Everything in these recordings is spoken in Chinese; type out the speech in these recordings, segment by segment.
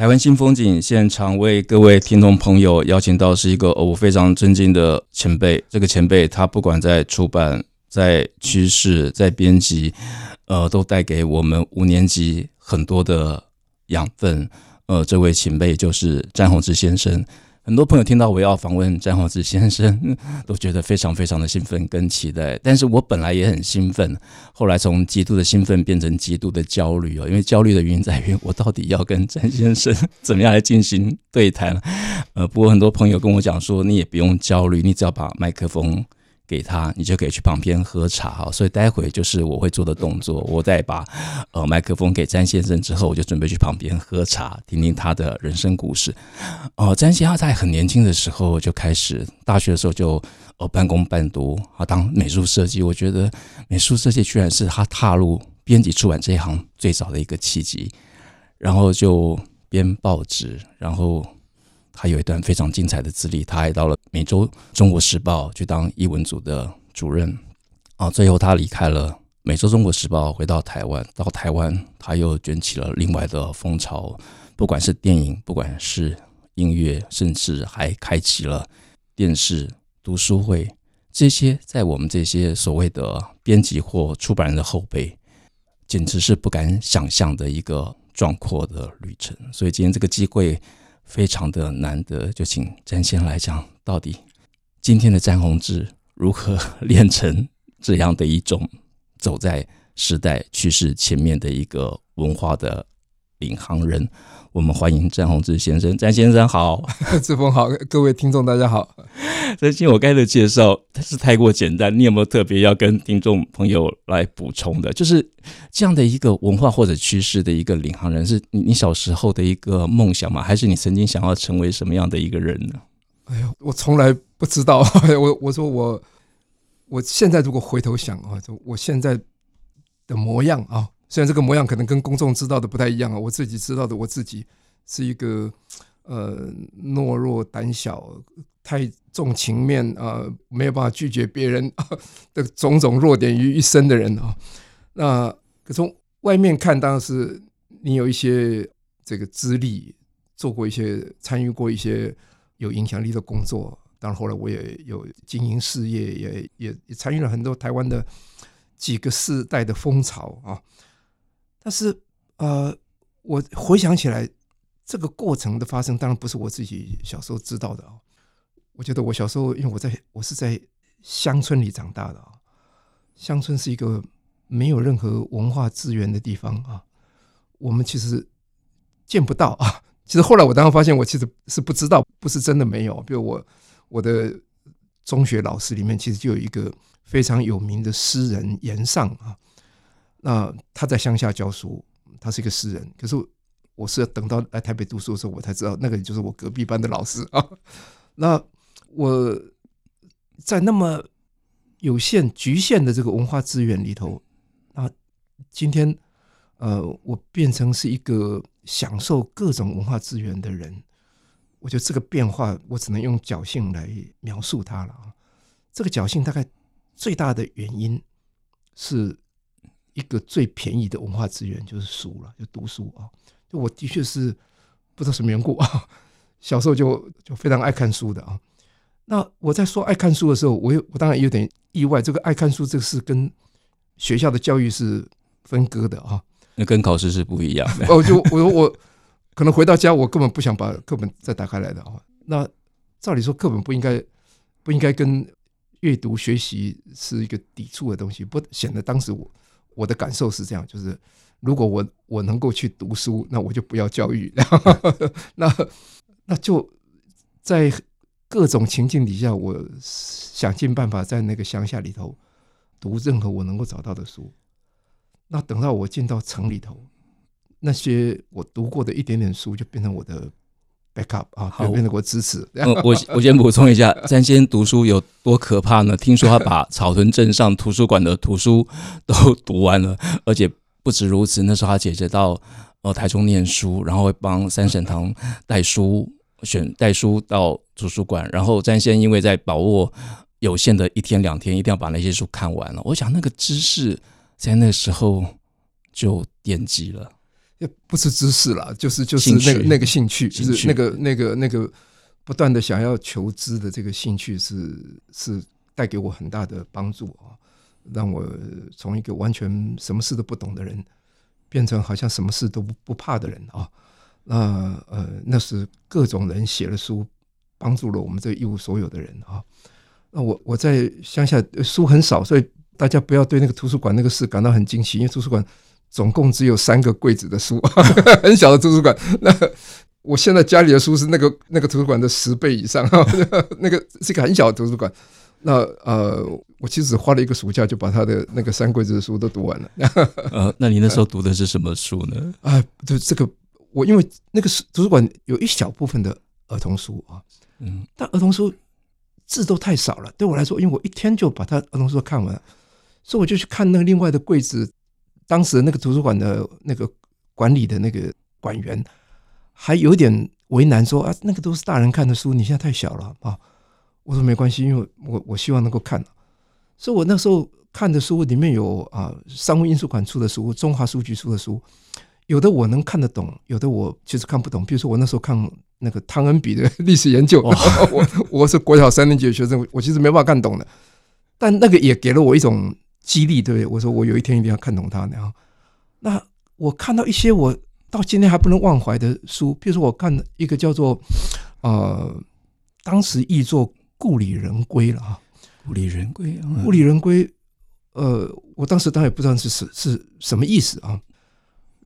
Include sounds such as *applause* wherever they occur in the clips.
台湾新风景现场为各位听众朋友邀请到是一个我非常尊敬的前辈。这个前辈他不管在出版、在趋势、在编辑，呃，都带给我们五年级很多的养分。呃，这位前辈就是詹宏志先生。很多朋友听到我要访问詹宏志先生，*laughs* 都觉得非常非常的兴奋跟期待。但是我本来也很兴奋，后来从极度的兴奋变成极度的焦虑哦，因为焦虑的原因在于我到底要跟詹先生 *laughs* 怎么样来进行对谈。呃，不过很多朋友跟我讲说，你也不用焦虑，你只要把麦克风。给他，你就可以去旁边喝茶哈。所以待会就是我会做的动作。我再把呃麦克风给詹先生之后，我就准备去旁边喝茶，听听他的人生故事。哦、詹先生在很年轻的时候就开始，大学的时候就呃半工半读啊，当美术设计。我觉得美术设计居然是他踏入编辑出版这一行最早的一个契机。然后就编报纸，然后。他有一段非常精彩的资历，他还到了每周《中国时报》去当艺文组的主任啊。最后他离开了每周《中国时报》，回到台湾。到台湾，他又卷起了另外的风潮，不管是电影，不管是音乐，甚至还开启了电视读书会。这些在我们这些所谓的编辑或出版人的后辈，简直是不敢想象的一个壮阔的旅程。所以今天这个机会。非常的难得，就请詹先来讲，到底今天的詹宏志如何练成这样的一种走在时代趋势前面的一个文化的领航人？我们欢迎詹宏志先生，詹先生好，*laughs* 志峰好，各位听众大家好。最近，我刚才的介绍是太过简单，你有没有特别要跟听众朋友来补充的？就是这样的一个文化或者趋势的一个领航人，是你你小时候的一个梦想吗？还是你曾经想要成为什么样的一个人呢？哎呦，我从来不知道。*laughs* 我我说我我现在如果回头想啊，就我现在的模样啊。虽然这个模样可能跟公众知道的不太一样啊，我自己知道的，我自己是一个呃懦弱、胆小、太重情面啊、没有办法拒绝别人的种种弱点于一身的人啊。那可从外面看，当然是你有一些这个资历，做过一些、参与过一些有影响力的工作。当然后来我也有经营事业，也也也参与了很多台湾的几个世代的风潮啊。但是，呃，我回想起来，这个过程的发生，当然不是我自己小时候知道的啊。我觉得我小时候，因为我在我是在乡村里长大的啊，乡村是一个没有任何文化资源的地方啊，我们其实见不到啊。其实后来我当然发现，我其实是不知道，不是真的没有。比如我我的中学老师里面，其实就有一个非常有名的诗人严尚啊。那他在乡下教书，他是一个诗人。可是我是等到来台北读书的时候，我才知道那个就是我隔壁班的老师啊。*laughs* 那我在那么有限、局限的这个文化资源里头，那今天呃，我变成是一个享受各种文化资源的人。我觉得这个变化，我只能用侥幸来描述它了啊。这个侥幸大概最大的原因是。一个最便宜的文化资源就是书了，就读书啊！就我的确是不知道什么缘故啊，小时候就就非常爱看书的啊。那我在说爱看书的时候，我有我当然有点意外，这个爱看书这个是跟学校的教育是分割的啊。那跟考试是不一样的。哦，就我我可能回到家，我根本不想把课本再打开来的啊。那照理说，课本不应该不应该跟阅读学习是一个抵触的东西，不显得当时我。我的感受是这样，就是如果我我能够去读书，那我就不要教育，*laughs* 那那就在各种情境底下，我想尽办法在那个乡下里头读任何我能够找到的书。那等到我进到城里头，那些我读过的一点点书就变成我的 backup 啊，好变得我支持。嗯、我我先补充一下，*laughs* 詹先读书有多可怕呢？听说他把草屯镇上图书馆的图书都读完了，而且不止如此，那时候他姐姐到呃台中念书，然后会帮三省堂带书，选带书到图书馆，然后詹先因为在把握有限的一天两天，一定要把那些书看完了。我想那个知识在那时候就奠基了。也不是知识啦，就是就是那个那个兴趣，就是那个那个那个不断的想要求知的这个兴趣是是带给我很大的帮助啊，让我从一个完全什么事都不懂的人，变成好像什么事都不不怕的人啊。那呃，那是各种人写了书，帮助了我们这一无所有的人啊。那我我在乡下书很少，所以大家不要对那个图书馆那个事感到很惊奇，因为图书馆。总共只有三个柜子的书，*laughs* 很小的图书馆。那我现在家里的书是那个那个图书馆的十倍以上，*laughs* 那个是一个很小的图书馆。那呃，我其实只花了一个暑假就把他的那个三柜子的书都读完了。*laughs* 呃，那你那时候读的是什么书呢？啊，就这个我因为那个图书馆有一小部分的儿童书啊，嗯，但儿童书字都太少了，对我来说，因为我一天就把他儿童书都看完了，所以我就去看那个另外的柜子。当时那个图书馆的那个管理的那个馆员还有点为难，说啊，那个都是大人看的书，你现在太小了啊。我说没关系，因为我我希望能够看。所以我那时候看的书里面有啊，商务印书馆出的书，中华书局出的书，有的我能看得懂，有的我其实看不懂。比如说我那时候看那个汤恩比的历史研究，*laughs* 我我是国小三年级的学生，我其实没办法看懂的。但那个也给了我一种。激励，对不对？我说我有一天一定要看懂它。然后，那我看到一些我到今天还不能忘怀的书，比如说我看一个叫做呃，当时译作《故里人归》了啊，《故里人归》啊，《故里人归》呃，我当时当然也不知道是是是什么意思啊。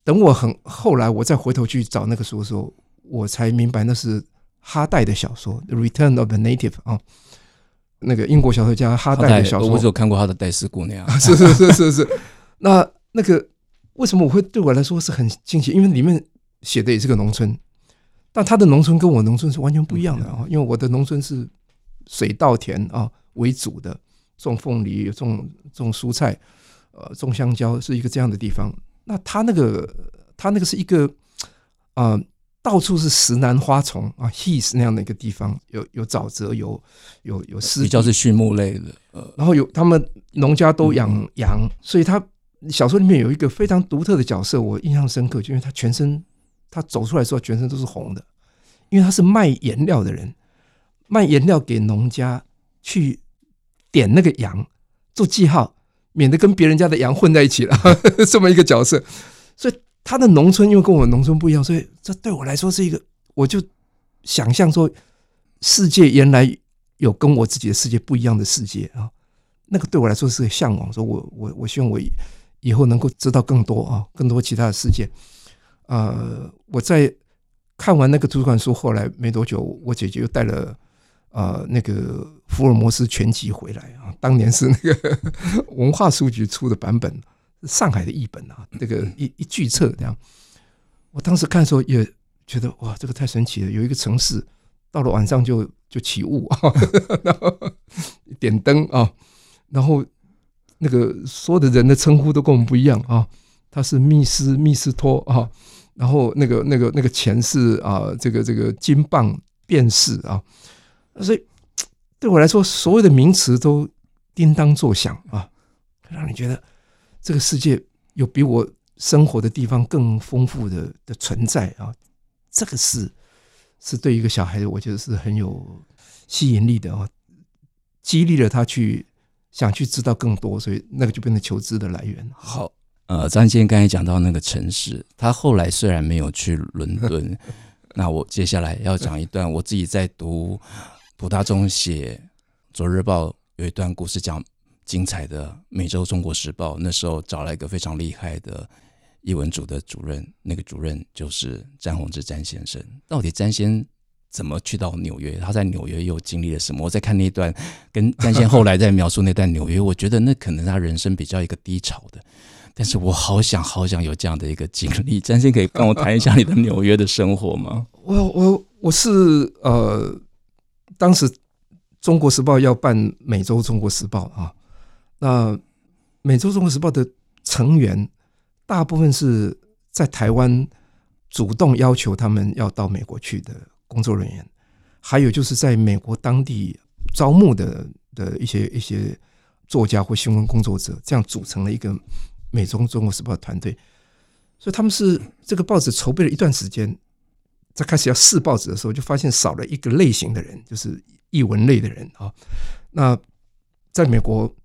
等我很后来我再回头去找那个书的时候，我才明白那是哈代的小说《The Return of the Native》啊。那个英国小说家哈代的小说，我只有看过他的《戴斯姑娘》。*laughs* 是是是是是。*laughs* 那那个为什么我会对我来说是很惊喜？因为里面写的也是个农村，但他的农村跟我农村是完全不一样的啊。因为我的农村是水稻田啊为主的，种凤梨、种种蔬菜，呃，种香蕉，是一个这样的地方。那他那个他那个是一个啊。呃到处是石楠花丛啊，heath 那样的一个地方，有有沼泽，有有有湿，比较是畜牧类的。呃，然后有他们农家都养羊，所以他小说里面有一个非常独特的角色，我印象深刻，就因为他全身他走出来的时候全身都是红的，因为他是卖颜料的人，卖颜料给农家去点那个羊做记号，免得跟别人家的羊混在一起了，*laughs* 这么一个角色，所以。他的农村因为跟我农村不一样，所以这对我来说是一个，我就想象说，世界原来有跟我自己的世界不一样的世界啊，那个对我来说是个向往。说我我我希望我以后能够知道更多啊，更多其他的世界。呃，我在看完那个图书馆书，后来没多久，我姐姐又带了呃那个福尔摩斯全集回来啊，当年是那个 *laughs* 文化书局出的版本。上海的译本啊，这个一一巨册这样，我当时看的时候也觉得哇，这个太神奇了。有一个城市到了晚上就就起雾啊，*laughs* 然后点灯啊，然后那个所有的人的称呼都跟我们不一样啊。他是密斯密斯托啊，然后那个那个那个钱是啊，这个这个金棒便士啊，所以对我来说，所有的名词都叮当作响啊，让你觉得。这个世界有比我生活的地方更丰富的的存在啊！这个是是对一个小孩子，我觉得是很有吸引力的啊，激励了他去想去知道更多，所以那个就变成求知的来源。好，呃，张先刚才讲到那个城市，他后来虽然没有去伦敦，*laughs* 那我接下来要讲一段我自己在读普大中写《昨日报》有一段故事讲。精彩的《每周中国时报》那时候找了一个非常厉害的译文组的主任，那个主任就是詹宏志詹先生。到底詹先怎么去到纽约？他在纽约又经历了什么？我在看那段跟詹先后来在描述那段纽约，我觉得那可能他人生比较一个低潮的，但是我好想好想有这样的一个经历。詹先可以跟我谈一下你的纽约的生活吗？我我我是呃，当时《中国时报》要办每周《中国时报》啊，那美洲《中国时报》的成员大部分是在台湾主动要求他们要到美国去的工作人员，还有就是在美国当地招募的的一些一些作家或新闻工作者，这样组成了一个。美中中国时报团队，所以他们是这个报纸筹备了一段时间，在开始要试报纸的时候，就发现少了一个类型的人，就是译文类的人啊。那在美国，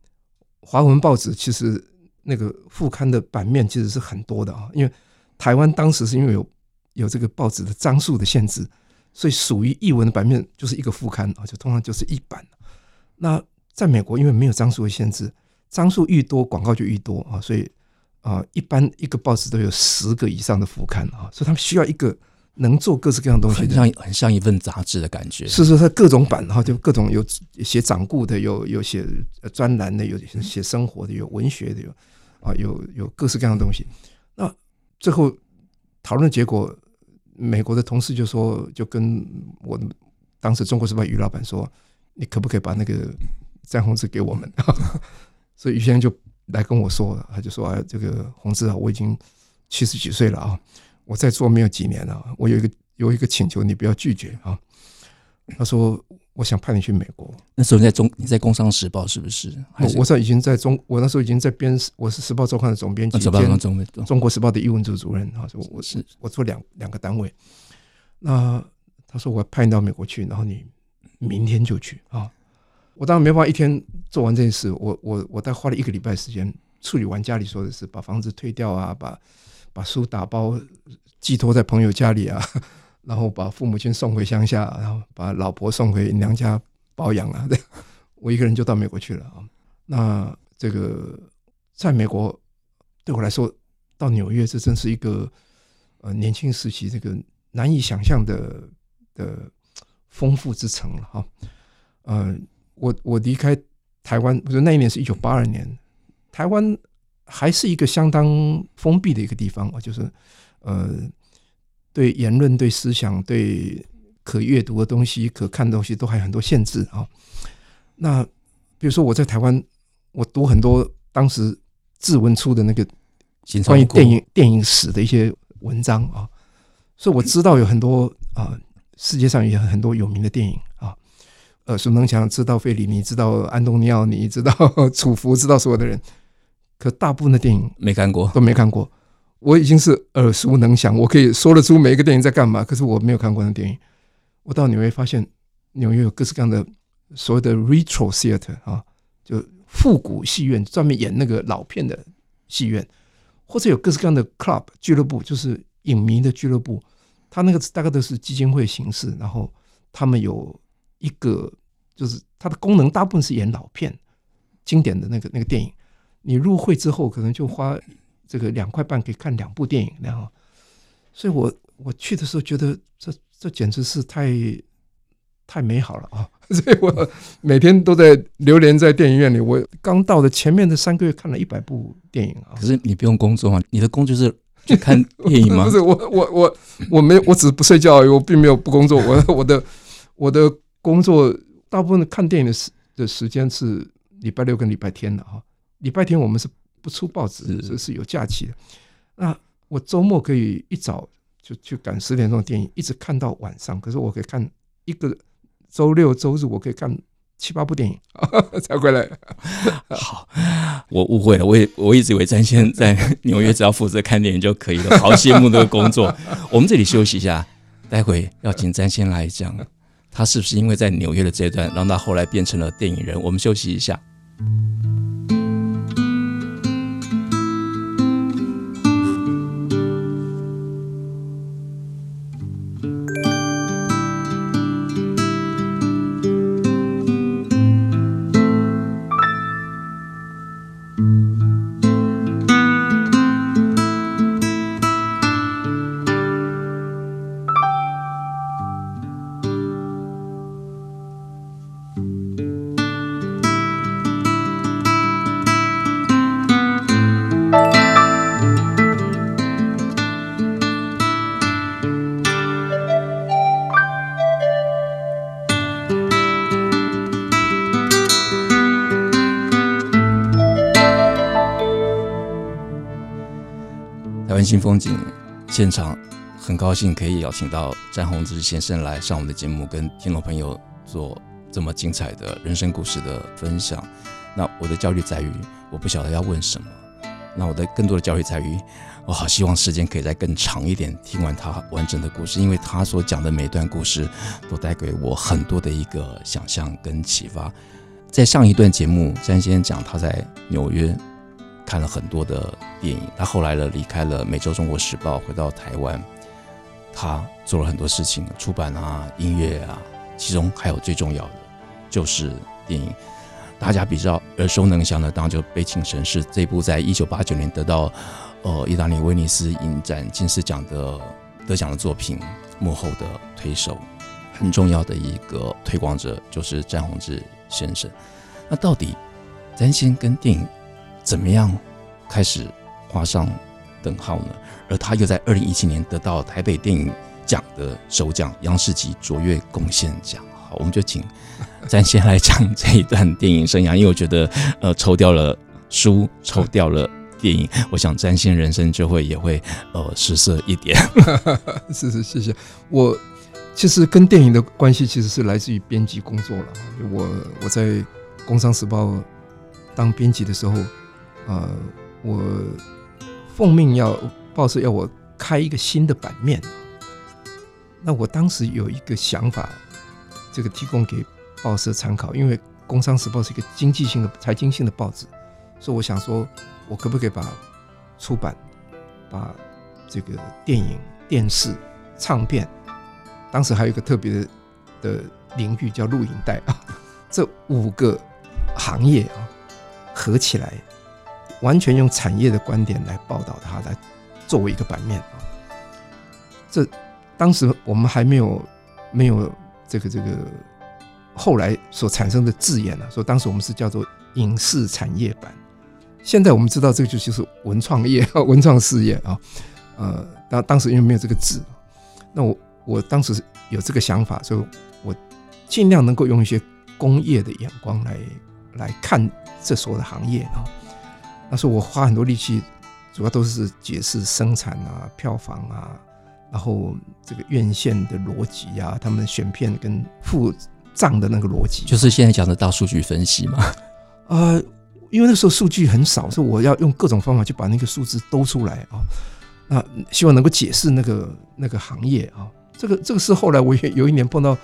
华文报纸其实那个副刊的版面其实是很多的啊，因为台湾当时是因为有有这个报纸的张数的限制，所以属于译文的版面就是一个副刊啊，就通常就是一版。那在美国，因为没有张数的限制，张数愈多，广告就愈多啊，所以。啊，一般一个报纸都有十个以上的副刊啊，所以他们需要一个能做各式各样东西像很像一份杂志的感觉。是是，它各种版哈，就各种有写掌故的，有有写专栏的，有写生活的，有文学的，有啊有有各式各样的东西。那最后讨论的结果，美国的同事就说，就跟我当时《中国时报》于老板说，你可不可以把那个詹宏志给我们？*laughs* 所以于先生就。来跟我说，他就说：“啊，这个宏志啊，我已经七十几岁了啊，我在做没有几年了，我有一个有一个请求，你不要拒绝啊。”他说：“我想派你去美国。”那时候你在中你在《工商时报》是不是？我我说已经在中，我那时候已经在编，我是《时报周刊》的总编辑，兼中国时报的艺文组主任啊。我我是我做两两个单位。那他说：“我派你到美国去，然后你明天就去啊。”我当然没办法一天做完这件事，我我我大概花了一个礼拜时间处理完家里所有的事，把房子退掉啊，把把书打包寄托在朋友家里啊，*laughs* 然后把父母亲送回乡下，然后把老婆送回娘家保养啊，*laughs* 我一个人就到美国去了啊。那这个在美国对我来说，到纽约这真是一个呃年轻时期这个难以想象的的丰富之城了哈，嗯、我我离开台湾，不是那一年是一九八二年，台湾还是一个相当封闭的一个地方啊，就是呃，对言论、对思想、对可阅读的东西、可看的东西都还有很多限制啊。那比如说我在台湾，我读很多当时志文出的那个关于电影电影史的一些文章啊，所以我知道有很多啊，世界上也有很多有名的电影啊。耳熟能详，知道费里尼，知道安东尼奥尼，知道楚浮，知道所有的人，可大部分的电影没看过，都没看过。我已经是耳熟能详，我可以说得出每一个电影在干嘛，可是我没有看过的电影。我到纽约发现，纽约有各式各样的所谓的 retro theater 啊，就复古戏院，专门演那个老片的戏院，或者有各式各样的 club 俱乐部，就是影迷的俱乐部。他那个大概都是基金会形式，然后他们有一个。就是它的功能大部分是演老片，经典的那个那个电影。你入会之后，可能就花这个两块半可以看两部电影，然后，所以我我去的时候觉得这这简直是太太美好了啊！*laughs* 所以我每天都在流连在电影院里。我刚到的前面的三个月看了一百部电影啊！可是你不用工作啊，你的工作是去看电影吗？*laughs* 不是我我我我没有，我只是不睡觉而已，我并没有不工作。我我的我的工作。大部分的看电影的时的时间是礼拜六跟礼拜天的哈，礼拜天我们是不出报纸，是，是有假期的。那我周末可以一早就去赶十点钟的电影，一直看到晚上。可是我可以看一个周六周日，我可以看七八部电影 *laughs* 才回来。好，我误会了，我也我一直以为詹先在纽约只要负责看电影就可以了，好羡慕这个工作。*laughs* 我们这里休息一下，待会要请詹先来讲。他是不是因为在纽约的这一段，让他后来变成了电影人？我们休息一下。新风景现场，很高兴可以邀请到詹宏志先生来上我们的节目，跟听众朋友做这么精彩的人生故事的分享。那我的焦虑在于，我不晓得要问什么。那我的更多的焦虑在于，我好希望时间可以再更长一点，听完他完整的故事，因为他所讲的每段故事都带给我很多的一个想象跟启发。在上一段节目，詹先生讲他在纽约看了很多的电影，他后来呢离开了《每周中国时报》，回到台湾，他做了很多事情，出版啊、音乐啊，其中还有最重要的就是电影。大家比较耳熟能详的，当然就《悲情城市》这部，在一九八九年得到呃意大利威尼斯影展金狮奖的得奖的作品，幕后的推手，很重要的一个推广者就是詹宏志。先生，那到底詹先跟电影怎么样开始画上等号呢？而他又在二零一七年得到台北电影奖的首奖——央视级卓越贡献奖。好，我们就请詹先来讲这一段电影生涯，因为我觉得，呃，抽掉了书，抽掉了电影，我想詹先人生就会也会呃失色一点。*laughs* 是是，谢谢我。其实跟电影的关系其实是来自于编辑工作了。我我在《工商时报》当编辑的时候，呃，我奉命要报社要我开一个新的版面。那我当时有一个想法，这个提供给报社参考，因为《工商时报》是一个经济性的、财经性的报纸，所以我想说，我可不可以把出版、把这个电影、电视、唱片。当时还有一个特别的的领域叫录影带啊，*laughs* 这五个行业啊合起来，完全用产业的观点来报道它，来作为一个版面啊。这当时我们还没有没有这个这个后来所产生的字眼呢，说当时我们是叫做影视产业版。现在我们知道这个就就是文创业、文创事业啊。呃，当当时因为没有这个字，那我。我当时有这个想法，所以我尽量能够用一些工业的眼光来来看这所有的行业啊。那时候我花很多力气，主要都是解释生产啊、票房啊，然后这个院线的逻辑啊，他们选片跟付账的那个逻辑，就是现在讲的大数据分析嘛。*laughs* 呃，因为那时候数据很少，所以我要用各种方法去把那个数字兜出来啊。那希望能够解释那个那个行业啊。这个这个是后来我也有一年碰到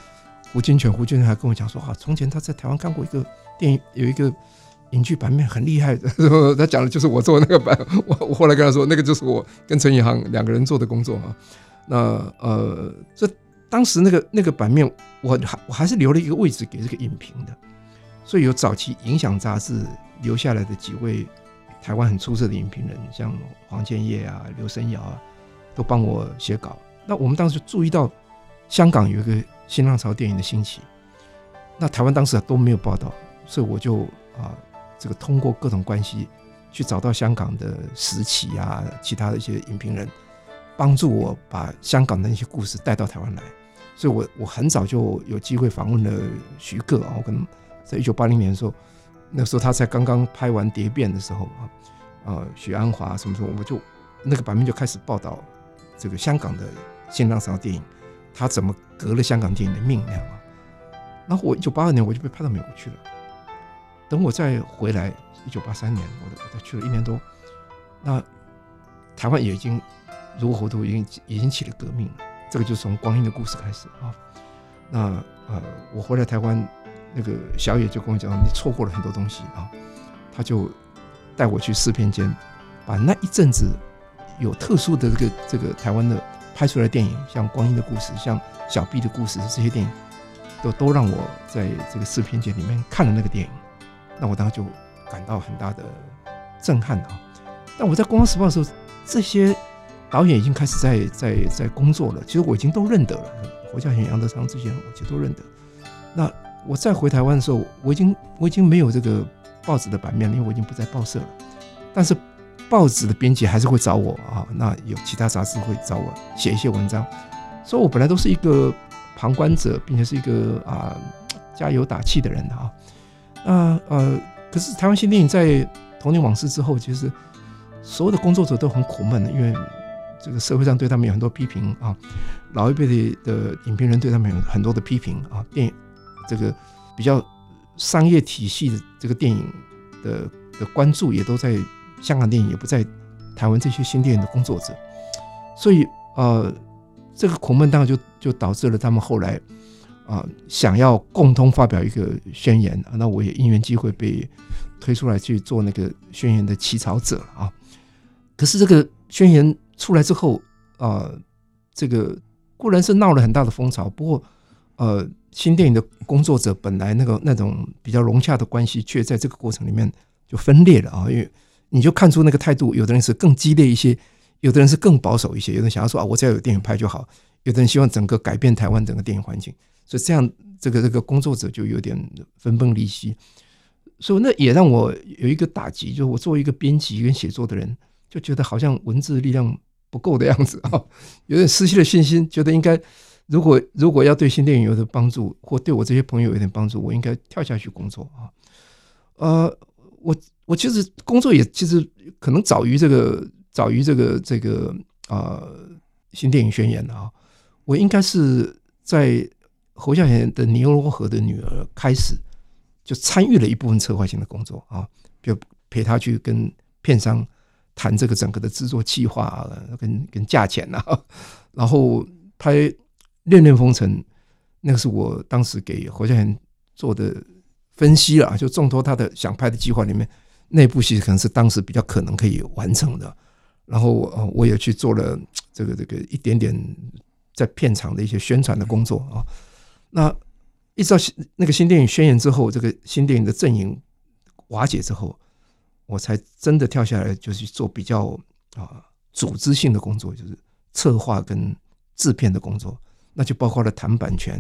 胡金銓，胡金銓还跟我讲说啊，从前他在台湾看过一个电影，有一个影剧版面很厉害的，*laughs* 他讲的就是我做的那个版。我 *laughs* 我后来跟他说，那个就是我跟陈以航两个人做的工作啊。那呃，这当时那个那个版面，我还我还是留了一个位置给这个影评的，所以有早期影响杂志留下来的几位台湾很出色的影评人，像黄建业啊、刘森尧啊，都帮我写稿。那我们当时注意到，香港有一个新浪潮电影的兴起，那台湾当时都没有报道，所以我就啊，这个通过各种关系去找到香港的时期啊，其他的一些影评人，帮助我把香港的那些故事带到台湾来。所以我我很早就有机会访问了徐克啊，我跟在一九八零年的时候，那时候他才刚刚拍完《蝶变》的时候啊，呃，许鞍华什么时候，我就那个版面就开始报道这个香港的。新浪潮电影，他怎么革了香港电影的命量啊？然后我一九八二年我就被派到美国去了。等我再回来，一九八三年，我我去了一年多。那台湾也已经如火如荼，已经已经起了革命了。这个就是从光阴的故事开始啊。那呃，我回来台湾，那个小野就跟我讲，你错过了很多东西啊。他就带我去试片间，把那一阵子有特殊的这个这个台湾的。拍出来的电影，像《光阴的故事》、像《小 B 的故事》这些电影，都都让我在这个试片间里面看了那个电影，那我当时就感到很大的震撼啊！但我在《工商时报》的时候，这些导演已经开始在在在工作了，其实我已经都认得了，侯孝贤、杨德昌这些人，我其实都认得。那我再回台湾的时候，我已经我已经没有这个报纸的版面了，因为我已经不在报社了，但是。报纸的编辑还是会找我啊，那有其他杂志会找我写一些文章，所以我本来都是一个旁观者，并且是一个啊加油打气的人啊。那呃，可是台湾新电影在《童年往事》之后，其实所有的工作者都很苦闷的，因为这个社会上对他们有很多批评啊，老一辈的的影评人对他们有很多的批评啊，电影这个比较商业体系的这个电影的的关注也都在香港电影，也不在台湾这些新电影的工作者，所以呃，这个苦闷当然就就导致了他们后来啊、想要共同发表一个宣言，那我也因缘机会被推出来去做那个宣言的起草者啊。可是这个宣言出来之后啊、这个固然是闹了很大的风潮，不过呃，新电影的工作者本来那个那种比较融洽的关系，却在这个过程里面就分裂了啊。因为你就看出那个态度，有的人是更激烈一些，有的人是更保守一些，有人想要说啊，我只要有电影拍就好，有的人希望整个改变台湾整个电影环境，所以这样这个这个工作者就有点分崩离析。所以那也让我有一个打击，就是我作为一个编辑跟写作的人。就觉得好像文字力量不够的样子啊，*laughs* 有点失去了信心。觉得应该，如果如果要对新电影有点帮助，或对我这些朋友有点帮助，我应该跳下去工作啊。呃，我我其实工作也其实可能早于这个早于这个这个啊、新电影宣言啊。我应该是在侯孝贤的《尼罗河的女儿》开始就参与了一部分策划性的工作啊，就陪他去跟片商。谈这个整个的制作计划，跟跟价钱啊，然后拍《恋恋风尘》，那个是我当时给侯孝贤做的分析了，就众多他的想拍的计划里面，那部戏可能是当时比较可能可以完成的。然后呃，我也去做了这个这个一点点在片场的一些宣传的工作啊。那一直到那个新电影宣言之后，这个新电影的阵营瓦解之后。我才真的跳下来，就是做比较啊组织性的工作，就是策划跟制片的工作，那就包括了谈版权，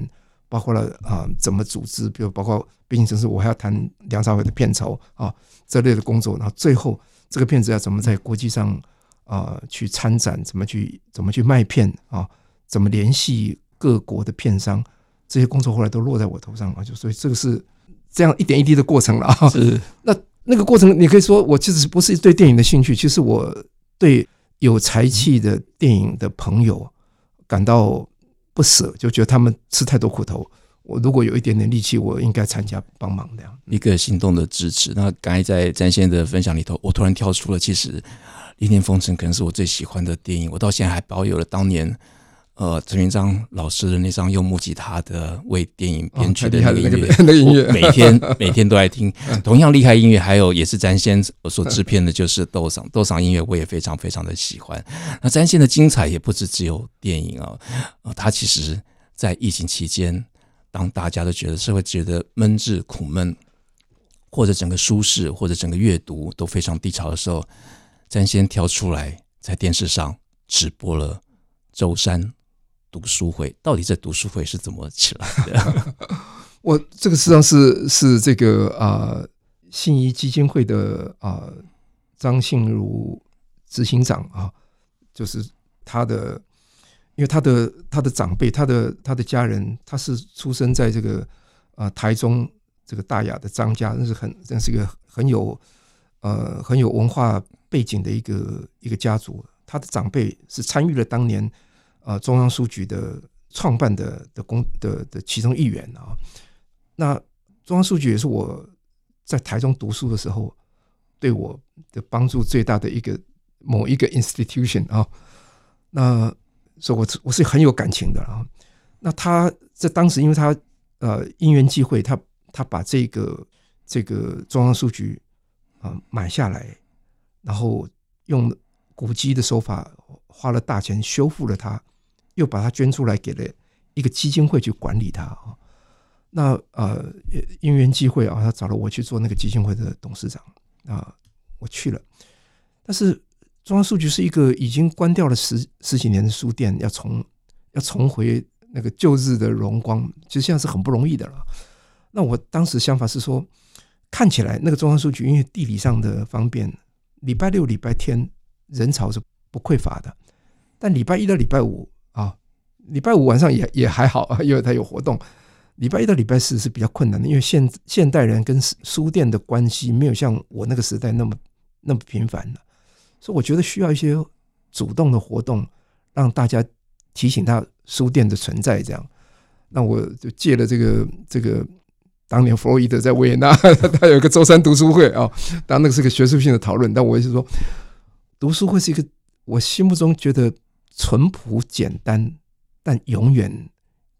包括了啊怎么组织，比如包括《边境城市》，我还要谈梁朝伟的片酬啊这类的工作，然后最后这个片子要怎么在国际上啊去参展，怎么去怎么去卖片啊，怎么联系各国的片商，这些工作后来都落在我头上啊，就所以这个是这样一点一滴的过程了啊，是 *laughs* 那。那个过程，你可以说我其实不是对电影的兴趣，其实我对有才气的电影的朋友感到不舍，就觉得他们吃太多苦头。我如果有一点点力气，我应该参加帮忙这样一个行动的支持。那刚才在詹先生的分享里头，我突然跳出了，其实《一念风尘》可能是我最喜欢的电影，我到现在还保有了当年。呃，陈云章老师的那张用木吉他的为电影编曲的那个音乐，那个音乐，*laughs* 每天每天都在听。同样厉害音乐，还有也是詹先所制片的，就是斗赏斗赏音乐，我也非常非常的喜欢。那詹先的精彩也不止只有电影啊，呃，他其实在疫情期间，当大家都觉得社会觉得闷滞苦闷，或者整个舒适，或者整个阅读都非常低潮的时候，詹先挑出来在电视上直播了周三。读书会到底这读书会是怎么起来的？*laughs* 我这个实际上是是这个啊信谊基金会的啊张信如执行长啊，就是他的，因为他的他的长辈，他的他的家人，他是出生在这个啊台中这个大雅的张家，那是很那是一个很有呃很有文化背景的一个一个家族。他的长辈是参与了当年。啊，中央书局的创办的的工的的其中一员啊，那中央书局也是我在台中读书的时候对我的帮助最大的一个某一个 institution 啊，那所以我我是很有感情的啊。那他在当时，因为他呃因缘际会，他他把这个这个中央书局啊买下来，然后用古籍的手法花了大钱修复了它。又把它捐出来给了一个基金会去管理它啊，那呃因缘际会啊，他找了我去做那个基金会的董事长啊，我去了。但是中央书局是一个已经关掉了十十几年的书店，要重要重回那个旧日的荣光，其实现在是很不容易的了。那我当时想法是说，看起来那个中央书局因为地理上的方便，礼拜六、礼拜天人潮是不匮乏的，但礼拜一到礼拜五。礼拜五晚上也也还好，*laughs* 因为他有活动。礼拜一到礼拜四是比较困难的，因为现现代人跟书店的关系没有像我那个时代那么那么频繁了，所以我觉得需要一些主动的活动让大家提醒他书店的存在，这样。那我就借了这个这个当年弗洛伊德在维也纳，*laughs* 他有一个周三读书会啊，当然那个是个学术性的讨论，但我也是说，读书会是一个我心目中觉得淳朴简单，但永远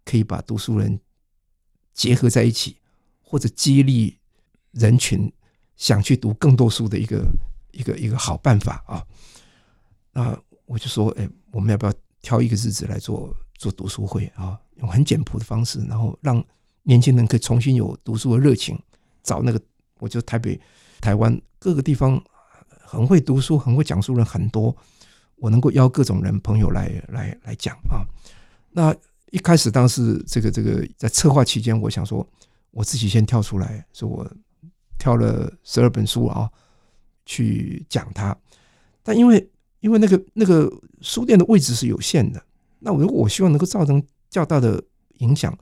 可以把读书人结合在一起，或者激励人群想去读更多书的一个一个一个好办法啊。那我就说，哎，我们要不要挑一个日子来做做读书会啊？用很简朴的方式，然后让年轻人可以重新有读书的热情。找那个，我觉得台北、台湾各个地方很会读书、很会讲书人很多，我能够邀各种人朋友来来来讲啊。那一开始当时这个这个在策划期间，我想说我自己先跳出来，说我挑了十二本书啊去讲它。但因为因为那个那个书店的位置是有限的，那我我希望能够造成。较大的影响，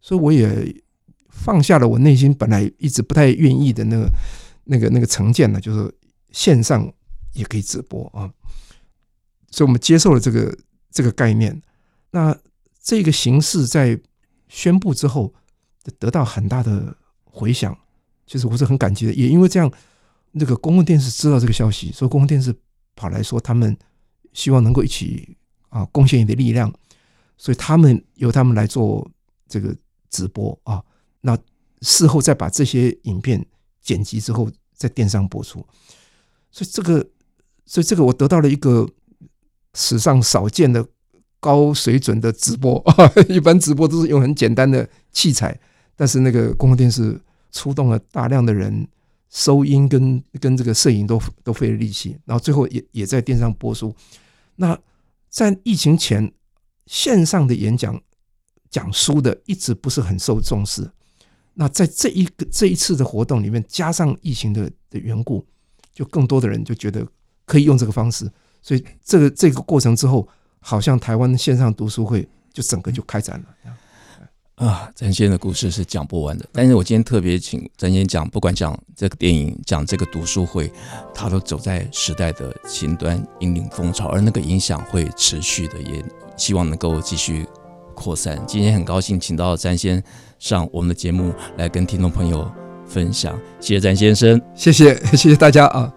所以我也放下了我内心本来一直不太愿意的那个、那个、那个成见呢，就是线上也可以直播啊。所以我们接受了这个这个概念。那这个形式在宣布之后，得到很大的回响，其实我是很感激的。也因为这样，那个公共电视知道这个消息，所以公共电视跑来说，他们希望能够一起啊贡献一点力量。所以他们由他们来做这个直播啊，那事后再把这些影片剪辑之后，在电商播出。所以这个，所以这个我得到了一个史上少见的高水准的直播啊！*laughs* 一般直播都是用很简单的器材，但是那个公共电视出动了大量的人，收音跟跟这个摄影都都费了力气，然后最后也也在电商播出。那在疫情前。线上的演讲讲书的一直不是很受重视，那在这一个这一次的活动里面，加上疫情的的缘故，就更多的人就觉得可以用这个方式，所以这个这个过程之后，好像台湾线上读书会就整个就开展了。啊，詹先生的故事是讲不完的，但是我今天特别请詹先生讲，不管讲这个电影，讲这个读书会，他都走在时代的前端，引领风潮，而那个影响会持续的，也希望能够继续扩散。今天很高兴请到詹先上我们的节目来跟听众朋友分享，谢谢詹先生，谢谢谢谢大家啊。